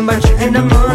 And I'm. the morning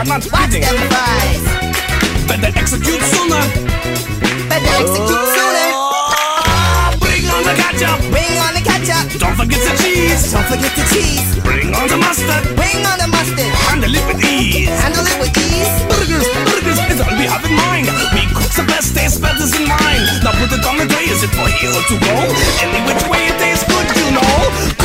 I'm not watch them fries. Better execute sooner. Better execute sooner. Oh, bring on the ketchup. Bring on the ketchup. Don't forget the cheese. Don't forget the cheese. Bring on the mustard. Bring on the mustard. Handle it with ease. Handle it with ease. Burgers, burgers is all we have in mind. We cook the best taste buds in mind. Now put it on the tray. Is it for here or to go? Any which way it tastes good, you know.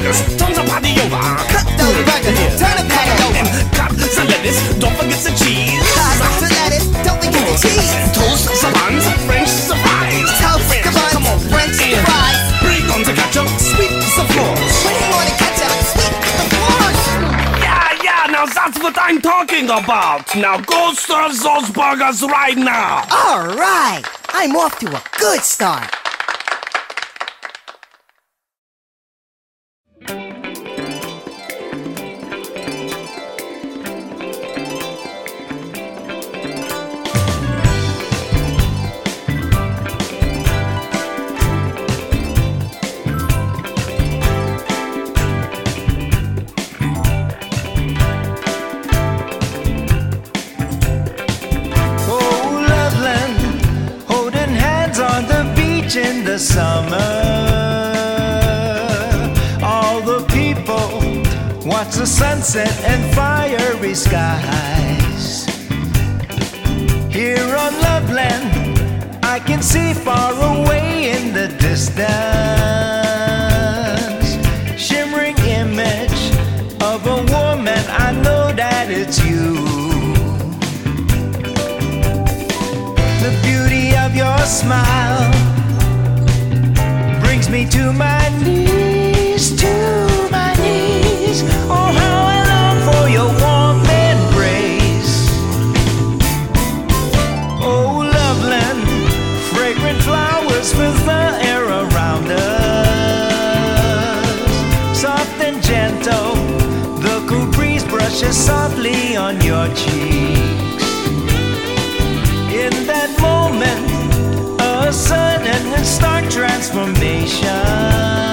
Burgers. Turn the patty over. Cut those burgers. Turn the patty over. And cut the lettuce. Don't forget the cheese. Cut the lettuce. Don't forget the cheese. Toast the buns. French fries. Toast the buns. Come on. French the fries. Bring on the ketchup. Sweep the floors. Bring on the ketchup. Sweep the floors. Yeah, yeah. Now that's what I'm talking about. Now go serve those burgers right now. All right, I'm off to a good start. The summer. All the people watch the sunset and fiery skies. Here on Loveland, I can see far away in the distance, shimmering image of a woman. I know that it's you. The beauty of your smile me to my knees, to my knees. Oh, how I long for your warm embrace. Oh, Loveland, fragrant flowers fill the air around us. Soft and gentle, the cool breeze brushes softly on your cheeks. Sudden and stark transformation.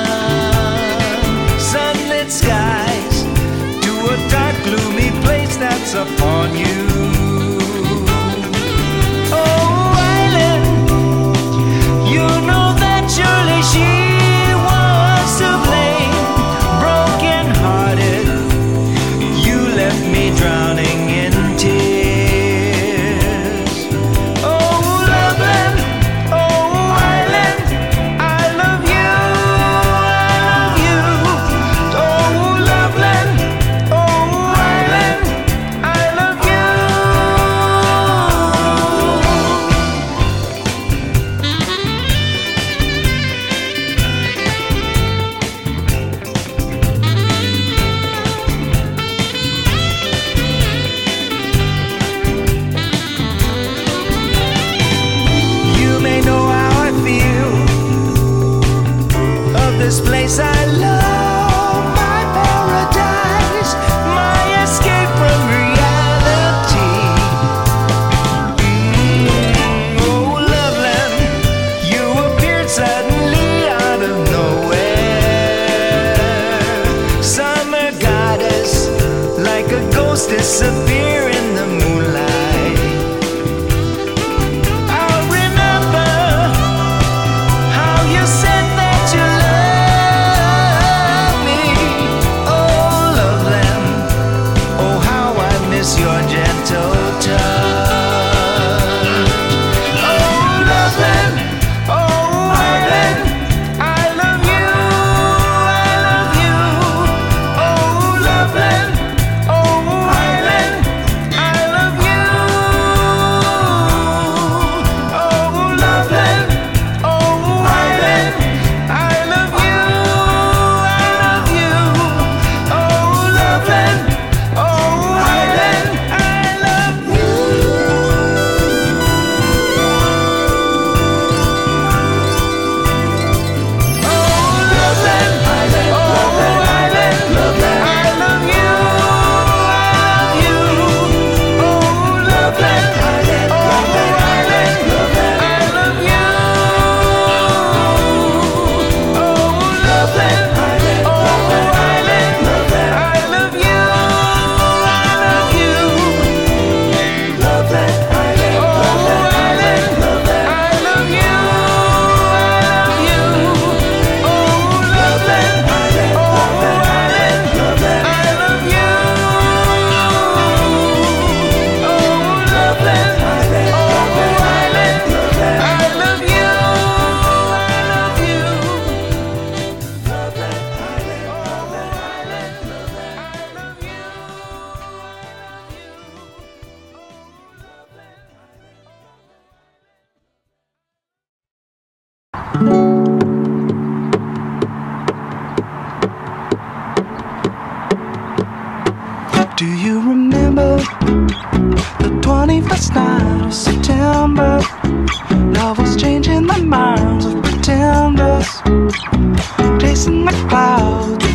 you remember the 21st night of September? Love was changing the minds of pretenders, chasing the clouds.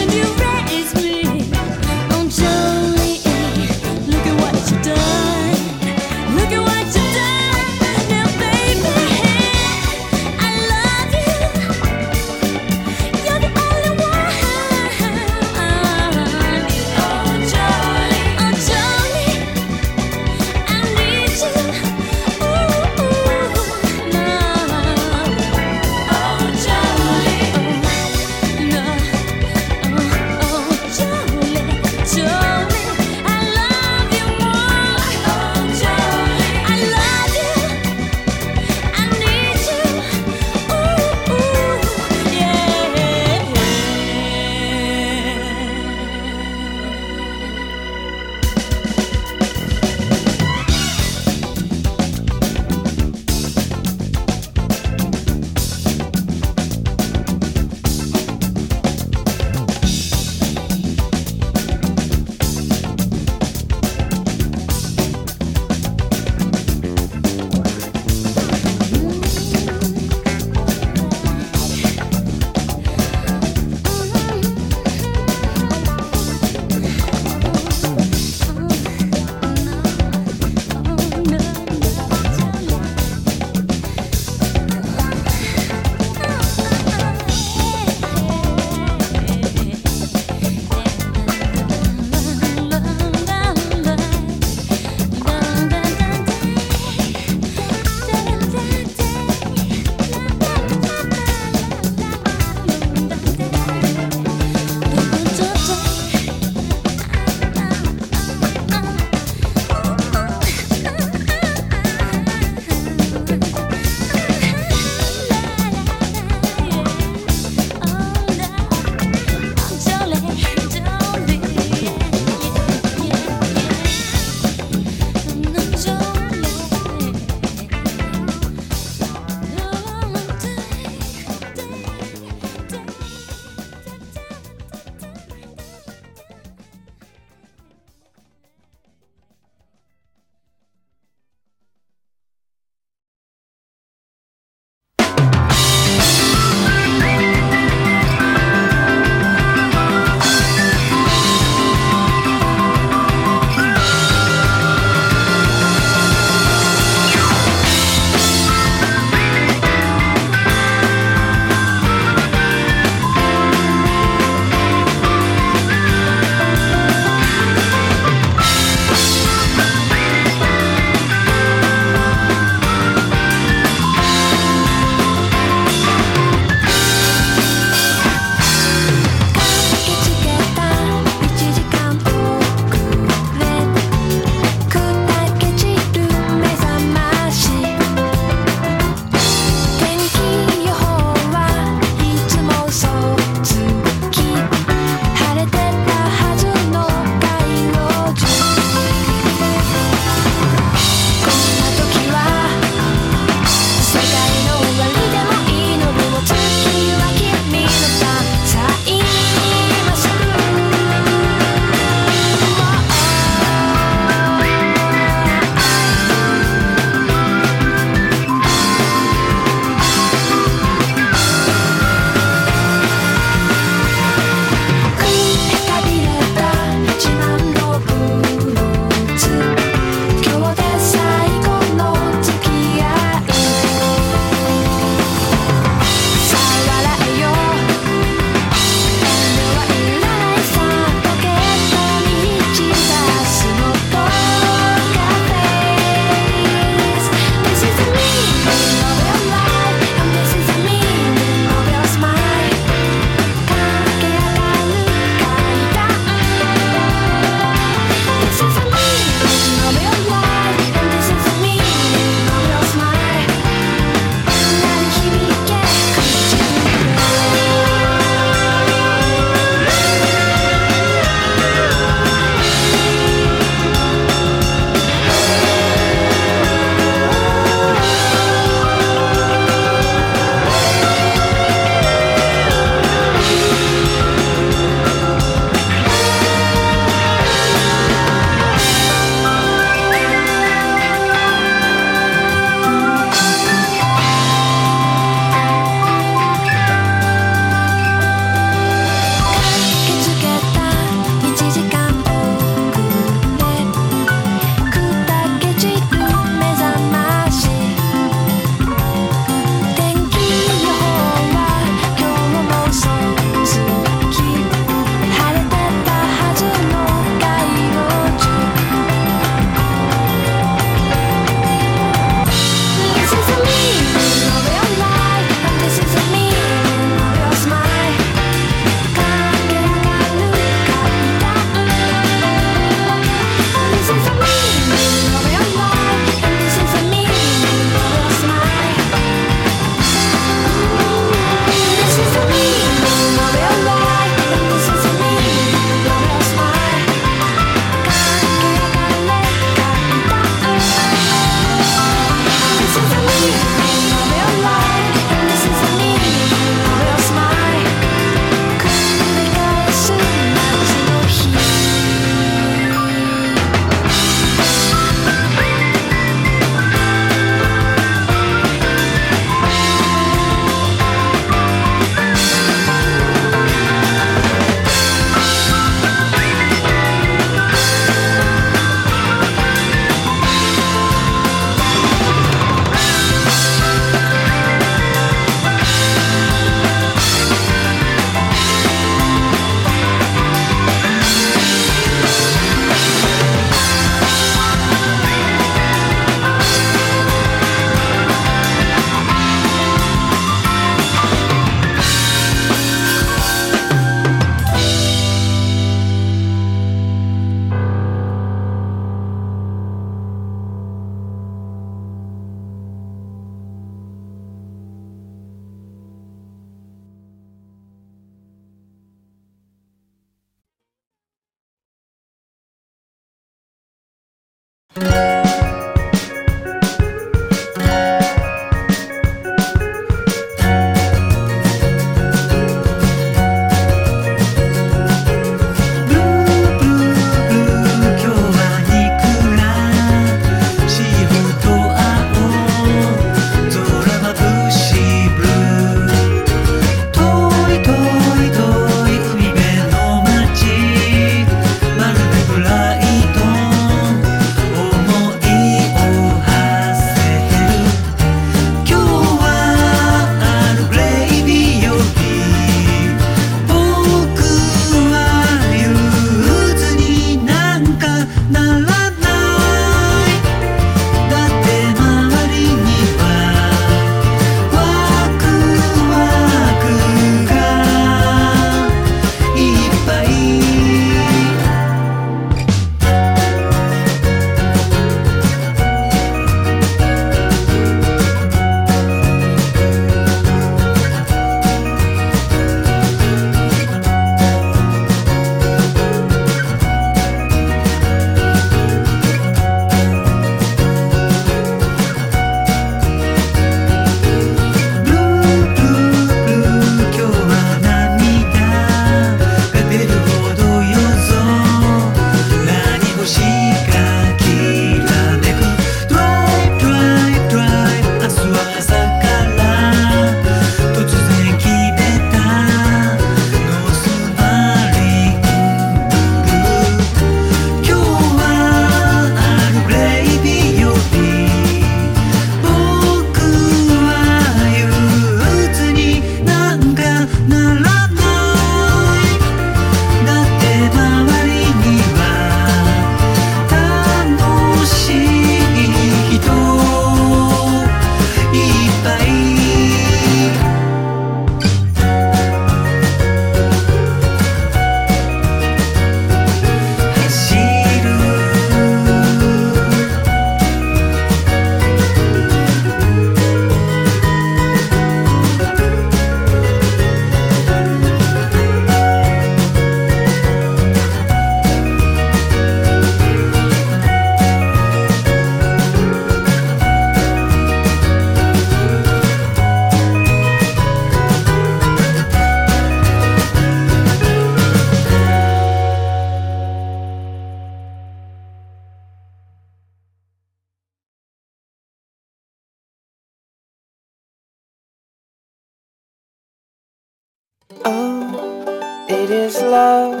Love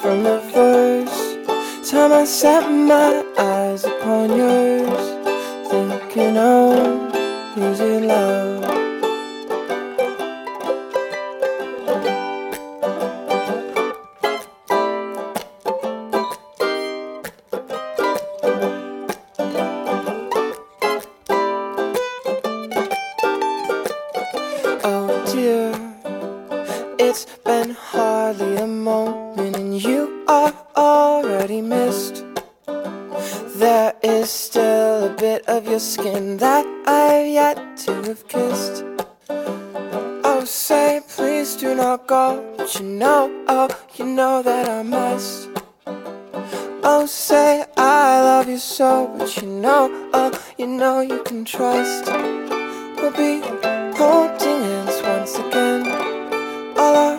from the first time I set my eyes upon yours, thinking, oh, is it love? You know you can trust. We'll be holding hands once again. All our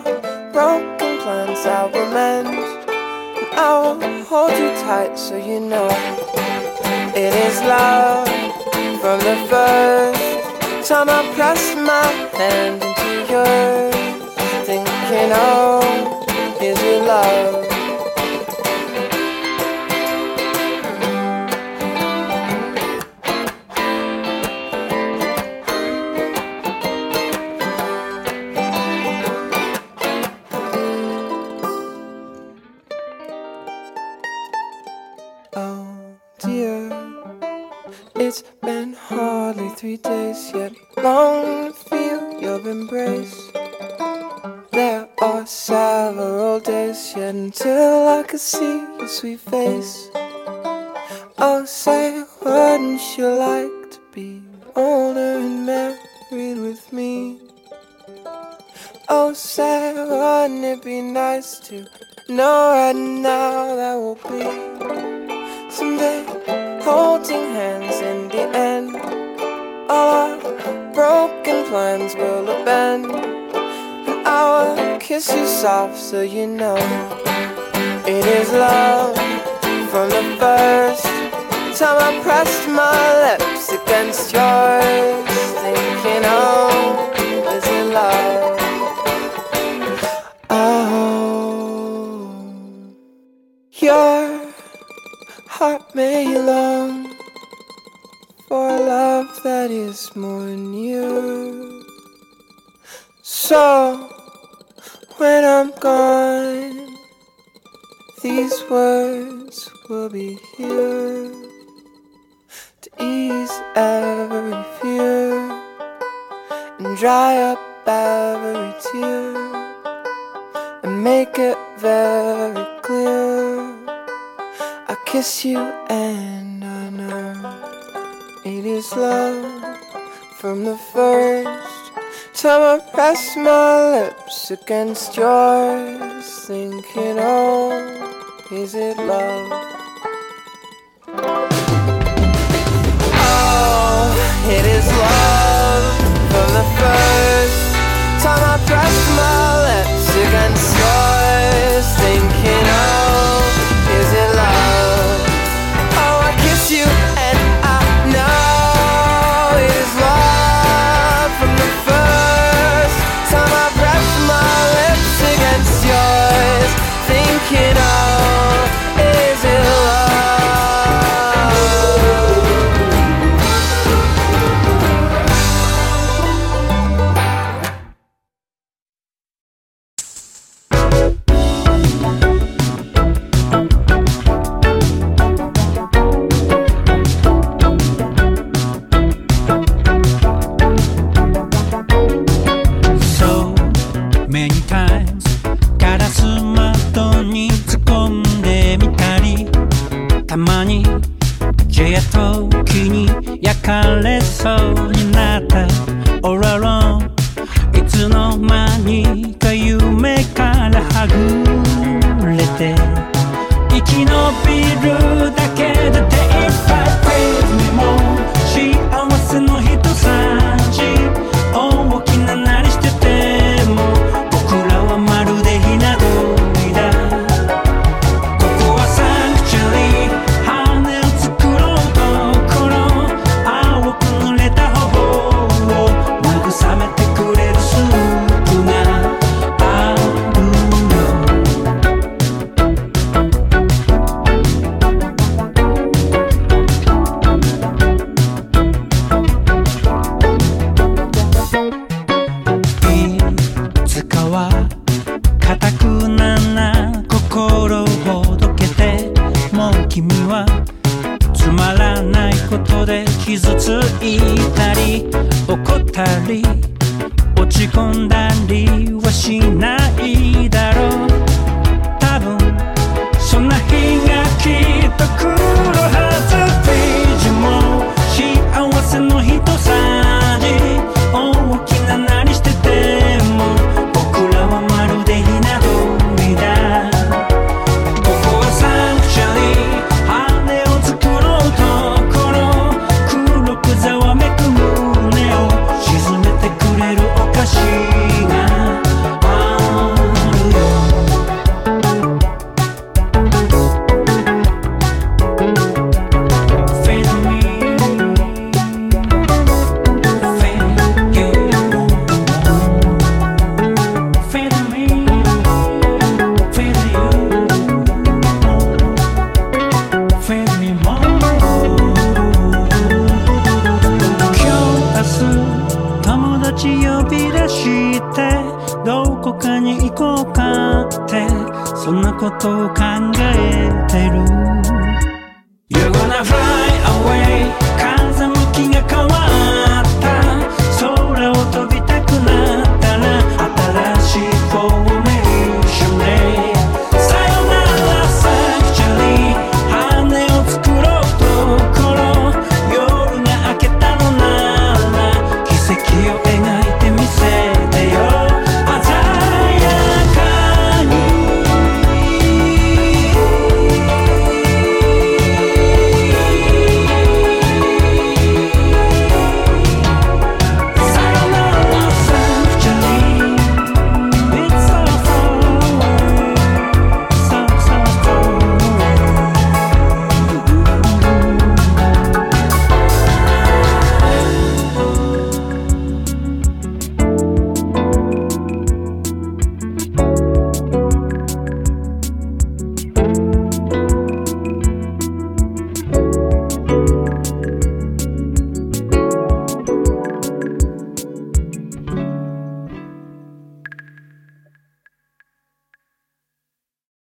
broken plans I will mend. And I will hold you tight so you know it is love from the first time I pressed my hand into yours. Thinking, oh, is it love? until I could see your sweet face. I'll say, wouldn't you like to be older and married with me? Oh, say, wouldn't it be nice to know right now that we'll be someday holding hands in the end? All our broken plans will abandon Our kiss you soft so you know it is love from the first time I pressed my lips against yours, thinking, oh, is it love? Oh, your heart may long for a love that is more new, So when I'm gone, these words will be here to ease every fear and dry up every tear and make it very clear. I kiss you and I know it is love from the first time I press my lips against yours, thinking, oh, is it love? Oh, it is love from the first. Can.